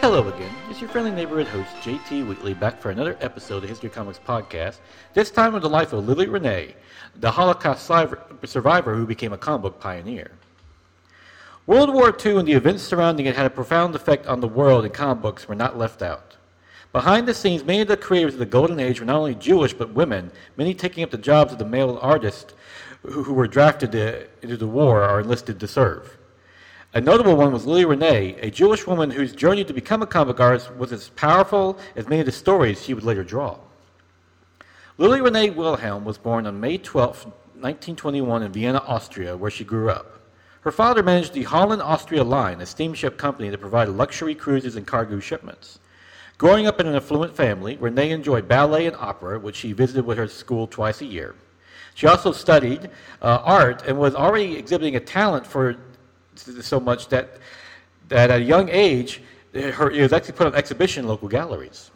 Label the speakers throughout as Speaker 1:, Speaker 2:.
Speaker 1: Hello again. It's your friendly neighborhood host, JT Wheatley, back for another episode of History Comics podcast. This time with the life of Lily Renee, the Holocaust survivor who became a comic book pioneer. World War II and the events surrounding it had a profound effect on the world, and comic books were not left out. Behind the scenes, many of the creators of the Golden Age were not only Jewish but women, many taking up the jobs of the male artists who were drafted into the war or enlisted to serve. A notable one was Lily Renee, a Jewish woman whose journey to become a comic artist was as powerful as many of the stories she would later draw. Lily Renee Wilhelm was born on May 12, 1921, in Vienna, Austria, where she grew up. Her father managed the Holland Austria Line, a steamship company that provided luxury cruises and cargo shipments. Growing up in an affluent family, Renee enjoyed ballet and opera, which she visited with her school twice a year. She also studied uh, art and was already exhibiting a talent for so much that, that at a young age, her, it was actually put on exhibition in local galleries.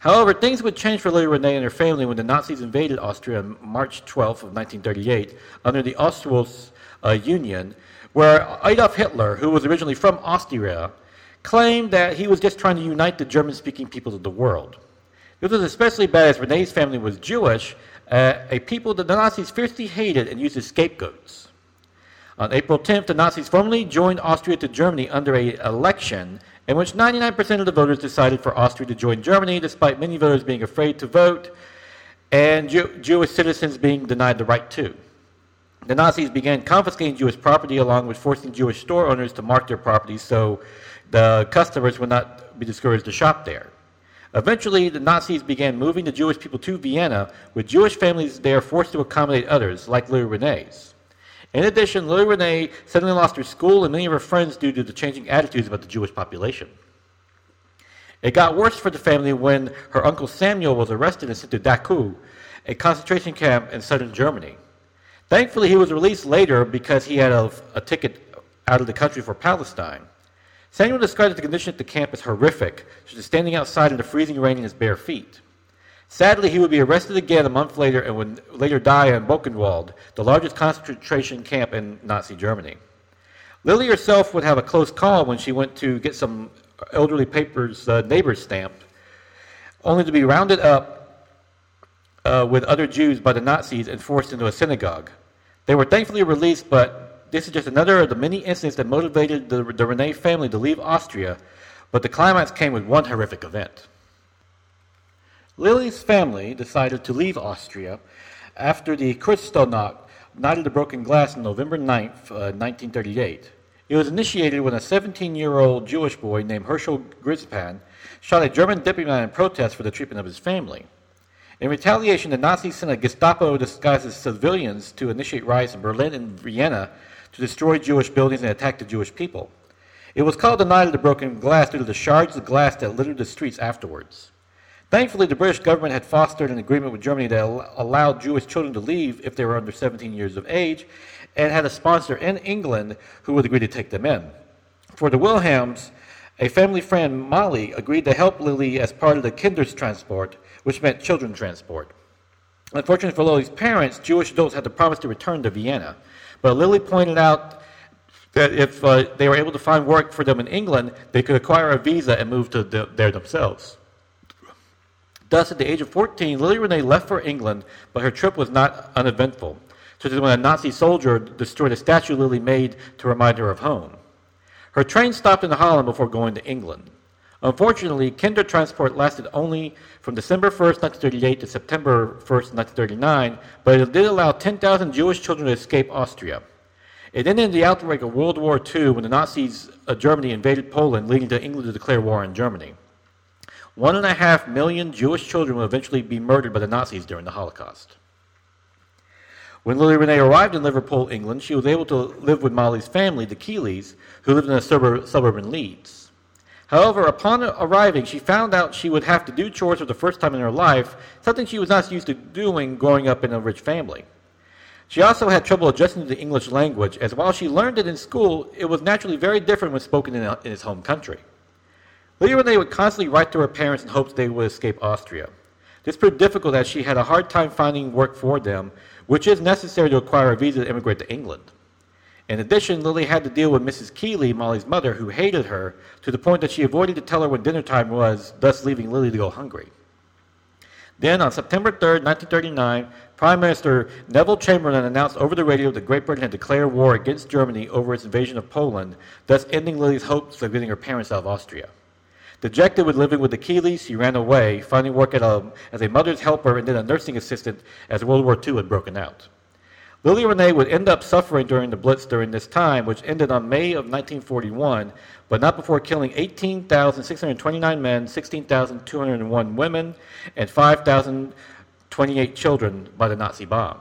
Speaker 1: However, things would change for Lily Renee and her family when the Nazis invaded Austria on March 12 of 1938 under the Ostwalds uh, Union, where Adolf Hitler, who was originally from Austria, claimed that he was just trying to unite the German-speaking peoples of the world. This was especially bad as Renee's family was Jewish, uh, a people that the Nazis fiercely hated and used as scapegoats. On April 10th, the Nazis formally joined Austria to Germany under an election in which 99% of the voters decided for Austria to join Germany, despite many voters being afraid to vote and Jew- Jewish citizens being denied the right to. The Nazis began confiscating Jewish property along with forcing Jewish store owners to mark their properties so the customers would not be discouraged to shop there. Eventually, the Nazis began moving the Jewish people to Vienna, with Jewish families there forced to accommodate others, like Louis Renee's. In addition, Lily Renee suddenly lost her school and many of her friends due to the changing attitudes about the Jewish population. It got worse for the family when her uncle Samuel was arrested and sent to Dachau, a concentration camp in southern Germany. Thankfully, he was released later because he had a, a ticket out of the country for Palestine. Samuel described the condition at the camp as horrific, such as standing outside in the freezing rain in his bare feet. Sadly, he would be arrested again a month later and would later die in Buchenwald, the largest concentration camp in Nazi Germany. Lily herself would have a close call when she went to get some elderly papers, uh, neighbors stamped, only to be rounded up uh, with other Jews by the Nazis and forced into a synagogue. They were thankfully released, but this is just another of the many incidents that motivated the, the Renee family to leave Austria. But the climax came with one horrific event. Lily's family decided to leave Austria after the Kristallnacht, Night of the Broken Glass, on November 9, uh, 1938. It was initiated when a 17-year-old Jewish boy named Herschel Grynszpan shot a German diplomat in protest for the treatment of his family. In retaliation, the Nazis sent a Gestapo disguised as civilians to initiate riots in Berlin and Vienna to destroy Jewish buildings and attack the Jewish people. It was called the Night of the Broken Glass due to the shards of glass that littered the streets afterwards. Thankfully, the British government had fostered an agreement with Germany that allowed Jewish children to leave if they were under 17 years of age, and had a sponsor in England who would agree to take them in. For the Wilhelms, a family friend, Molly, agreed to help Lily as part of the Kindertransport, which meant children transport. Unfortunately for Lily's parents, Jewish adults had to promise to return to Vienna. But Lily pointed out that if uh, they were able to find work for them in England, they could acquire a visa and move to the, there themselves. Thus, at the age of 14, Lily Renee left for England, but her trip was not uneventful, such as when a Nazi soldier destroyed a statue Lily made to remind her of home. Her train stopped in Holland before going to England. Unfortunately, Kindertransport lasted only from December 1st, 1938 to September 1st, 1939, but it did allow 10,000 Jewish children to escape Austria. It ended the outbreak of World War II when the Nazis of Germany invaded Poland, leading to England to declare war on Germany. One and a half million Jewish children would eventually be murdered by the Nazis during the Holocaust. When Lily Renee arrived in Liverpool, England, she was able to live with Molly's family, the Keeleys, who lived in a suburb, suburb in Leeds. However, upon arriving, she found out she would have to do chores for the first time in her life, something she was not used to doing growing up in a rich family. She also had trouble adjusting to the English language, as while she learned it in school, it was naturally very different when spoken in, in his home country. Lily Renee would constantly write to her parents in hopes they would escape Austria. This proved difficult as she had a hard time finding work for them, which is necessary to acquire a visa to immigrate to England. In addition, Lily had to deal with Mrs. Keeley, Molly's mother, who hated her to the point that she avoided to tell her when dinner time was, thus leaving Lily to go hungry. Then, on September 3, 1939, Prime Minister Neville Chamberlain announced over the radio that Great Britain had declared war against Germany over its invasion of Poland, thus ending Lily's hopes of getting her parents out of Austria. Dejected with living with the Keeleys, she ran away, finding work a, as a mother's helper and then a nursing assistant as World War II had broken out. Lily Renee would end up suffering during the Blitz during this time, which ended on May of 1941, but not before killing 18,629 men, 16,201 women, and 5,028 children by the Nazi bomb.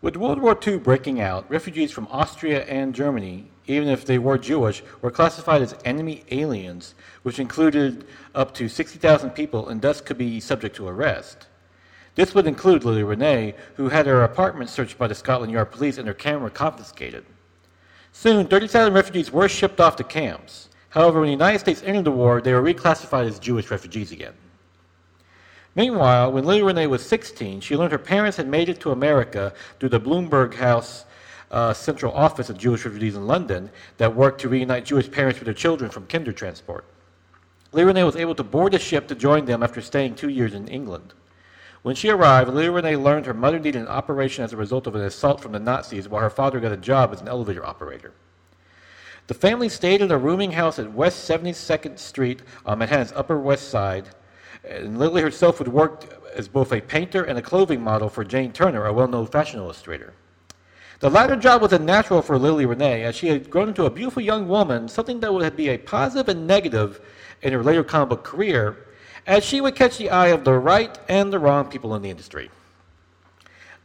Speaker 1: With World War II breaking out, refugees from Austria and Germany, even if they were Jewish, were classified as enemy aliens, which included up to 60,000 people and thus could be subject to arrest. This would include Lily Renee, who had her apartment searched by the Scotland Yard police and her camera confiscated. Soon, 30,000 refugees were shipped off to camps. However, when the United States entered the war, they were reclassified as Jewish refugees again. Meanwhile, when Lily Renee was 16, she learned her parents had made it to America through the Bloomsbury House uh, Central Office of Jewish Refugees in London that worked to reunite Jewish parents with their children from Kindertransport. Lily Renee was able to board a ship to join them after staying two years in England. When she arrived, Lily Renee learned her mother needed an operation as a result of an assault from the Nazis, while her father got a job as an elevator operator. The family stayed in a rooming house at West 72nd Street on Manhattan's Upper West Side, and Lily herself would work as both a painter and a clothing model for Jane Turner, a well known fashion illustrator. The latter job was a natural for Lily Renee, as she had grown into a beautiful young woman, something that would be a positive and negative in her later comic book career, as she would catch the eye of the right and the wrong people in the industry.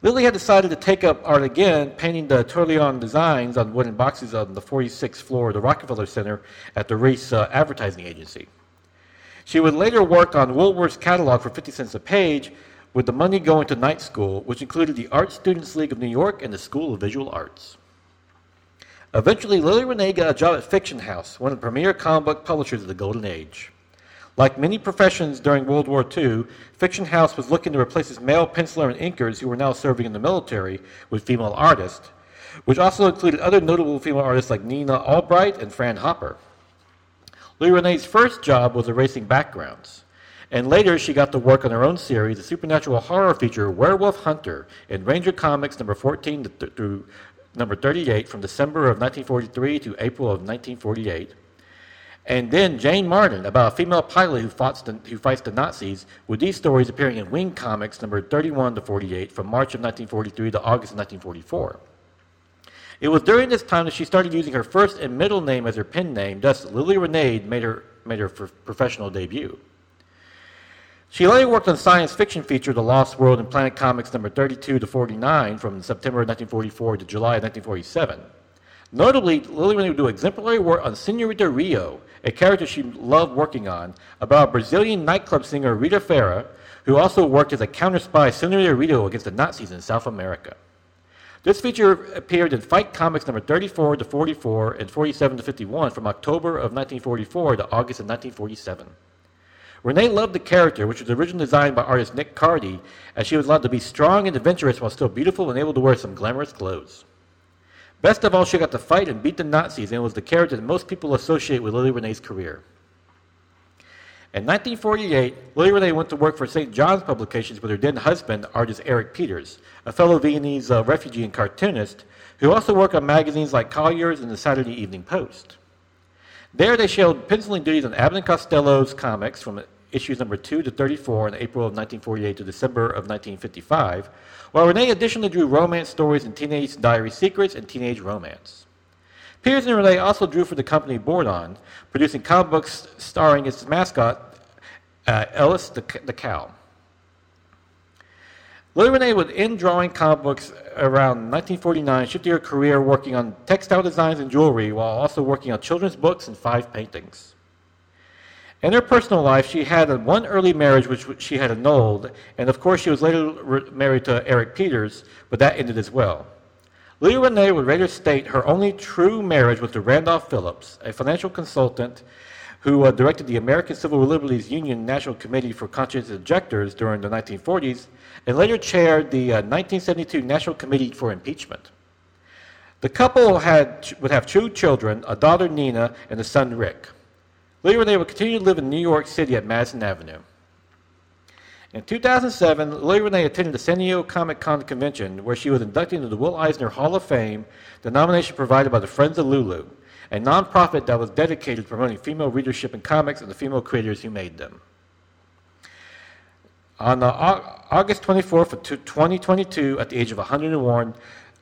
Speaker 1: Lily had decided to take up art again, painting the Tyrolean designs on wooden boxes on the 46th floor of the Rockefeller Center at the Reese uh, Advertising Agency. She would later work on Woolworth's catalog for 50 cents a page, with the money going to night school, which included the Art Students League of New York and the School of Visual Arts. Eventually, Lily Renee got a job at Fiction House, one of the premier comic book publishers of the Golden Age. Like many professions during World War II, Fiction House was looking to replace its male penciler and inkers who were now serving in the military with female artists, which also included other notable female artists like Nina Albright and Fran Hopper. Lee Renee's first job was erasing backgrounds, and later she got to work on her own series, the supernatural horror feature Werewolf Hunter, in Ranger Comics number 14 through number 38 from December of 1943 to April of 1948 and then Jane Martin, about a female pilot who the, who fights the Nazis, with these stories appearing in Wing Comics number 31 to 48 from March of 1943 to August of 1944. It was during this time that she started using her first and middle name as her pen name, thus Lily Renee made her, made her professional debut. She later worked on science fiction feature The Lost World in Planet Comics number 32 to 49 from September 1944 to July 1947. Notably, Lily Renee would do exemplary work on Senorita Rio, a character she loved working on, about Brazilian nightclub singer Rita Ferreira, who also worked as a counter spy Senorita Rio against the Nazis in South America. This feature appeared in Fight Comics number 34 to 44 and 47 to 51 from October of 1944 to August of 1947. Renee loved the character, which was originally designed by artist Nick Cardy, as she was allowed to be strong and adventurous while still beautiful and able to wear some glamorous clothes. Best of all, she got to fight and beat the Nazis and was the character that most people associate with Lily Renee's career. In 1948, Lily Renee went to work for St. John's Publications with her then husband, artist Eric Peters, a fellow Viennese uh, refugee and cartoonist who also worked on magazines like Collier's and the Saturday Evening Post. There, they shared penciling duties on Abbott and Costello's comics from issues number 2 to 34 in April of 1948 to December of 1955, while Renee additionally drew romance stories in Teenage Diary Secrets and Teenage Romance. Peters and Renee also drew for the company Borden, producing comic books starring its mascot, uh, Elsie the, the cow. Lily Renee would end drawing comic books around 1949, shifting her career working on textile designs and jewelry while also working on children's books and five paintings. In her personal life, she had one early marriage which she had annulled, and of course, she was later re- married to Eric Peters, but that ended as well. Leah Renee would later state her only true marriage was to Randolph Phillips, a financial consultant who uh, directed the American Civil Liberties Union National Committee for Conscientious Objectors during the 1940s, and later chaired the uh, 1972 National Committee for Impeachment. The couple had, would have two children, a daughter Nina and a son Rick. Lily Renee would continue to live in New York City at Madison Avenue. In 2007, Lily Renee attended the San Diego Comic Con convention where she was inducted into the Will Eisner Hall of Fame, the nomination provided by the Friends of Lulu, a nonprofit that was dedicated to promoting female readership in comics and the female creators who made them. On August 24th of 2022, at the age of 101,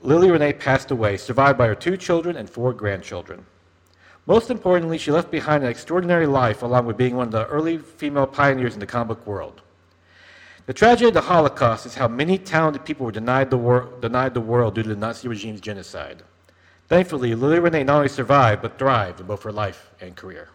Speaker 1: Lily Renee passed away, survived by her two children and four grandchildren. Most importantly, she left behind an extraordinary life along with being one of the early female pioneers in the comic book world. The tragedy of the Holocaust is how many talented people were denied the, wor- denied the world due to the Nazi regime's genocide. Thankfully, Lily Renee not only survived, but thrived in both her life and career.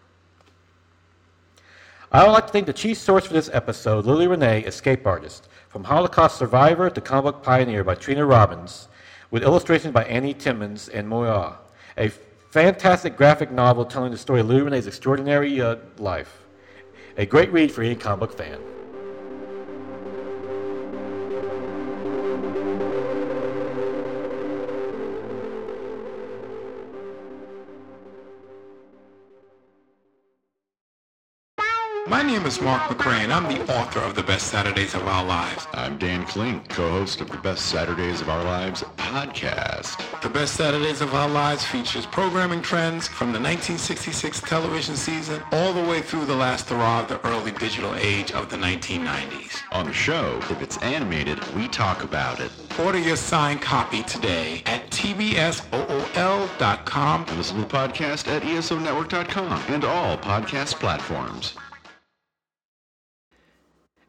Speaker 1: I would like to thank the chief source for this episode, Lily Renee, Escape Artist, from Holocaust Survivor to Comic Book Pioneer by Trina Robbins, with illustrations by Annie Timmons and Moya, a fantastic graphic novel telling the story of Lily Renee's extraordinary uh, life. A great read for any comic book fan. Thank you.
Speaker 2: My name is Mark McCray, I'm the author of The Best Saturdays of Our Lives.
Speaker 3: I'm Dan Klink, co-host of the Best Saturdays of Our Lives podcast.
Speaker 2: The Best Saturdays of Our Lives features programming trends from the 1966 television season all the way through the last hurrah of the early digital age of the 1990s.
Speaker 3: On the show, if it's animated, we talk about it.
Speaker 2: Order your signed copy today at tbsool.com
Speaker 3: and listen to the podcast at esonetwork.com and all podcast platforms.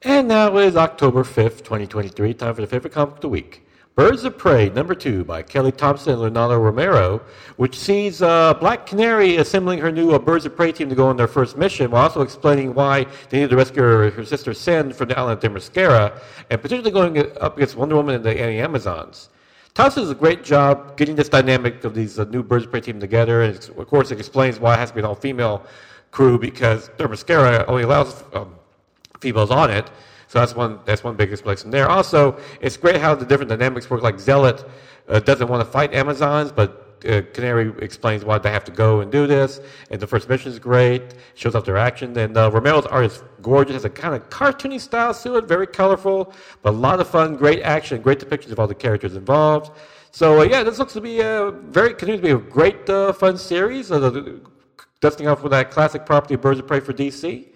Speaker 1: And now is October 5th, 2023, time for the favorite comic of the week. Birds of Prey, number two, by Kelly Thompson and Leonardo Romero, which sees uh, Black Canary assembling her new uh, Birds of Prey team to go on their first mission, while also explaining why they need to rescue her, her sister Sin from the island of Themyscira, and particularly going up against Wonder Woman and the Anti-Amazons. Thompson does a great job getting this dynamic of these uh, new Birds of Prey team together, and of course it explains why it has to be an all-female crew, because Themyscira only allows... Um, females on it. So that's one that's one big explanation there. Also, it's great how the different dynamics work. Like Zealot uh, doesn't want to fight Amazons, but uh, Canary explains why they have to go and do this. And the first mission is great, shows off their action. And uh, Romero's art is gorgeous, has a kind of cartoony style to it, very colorful, but a lot of fun, great action, great depictions of all the characters involved. So uh, yeah, this looks to be a very continues to be a great uh, fun series. Uh, dusting off with that classic property, Birds of Prey for DC.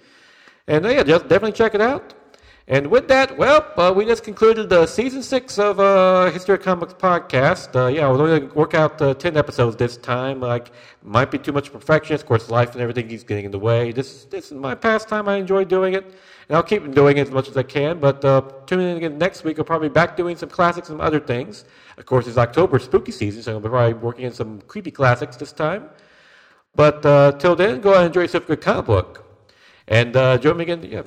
Speaker 1: And yeah, just definitely check it out. And with that, well, uh, we just concluded uh, season six of uh, History of Comics podcast. Uh, yeah, we're going to work out uh, 10 episodes this time. Like, might be too much perfection. Of course, life and everything is getting in the way. This, this is my pastime. I enjoy doing it. And I'll keep doing it as much as I can. But uh, tune in again next week. I'll probably be back doing some classics and other things. Of course, it's October spooky season, so I'll be probably working on some creepy classics this time. But till then, go ahead and enjoy yourself a good comic book. And uh, join me again. Yeah.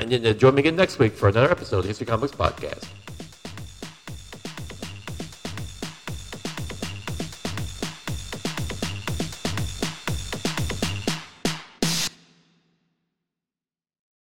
Speaker 1: And then join me again next week for another episode of the History Comics Podcast.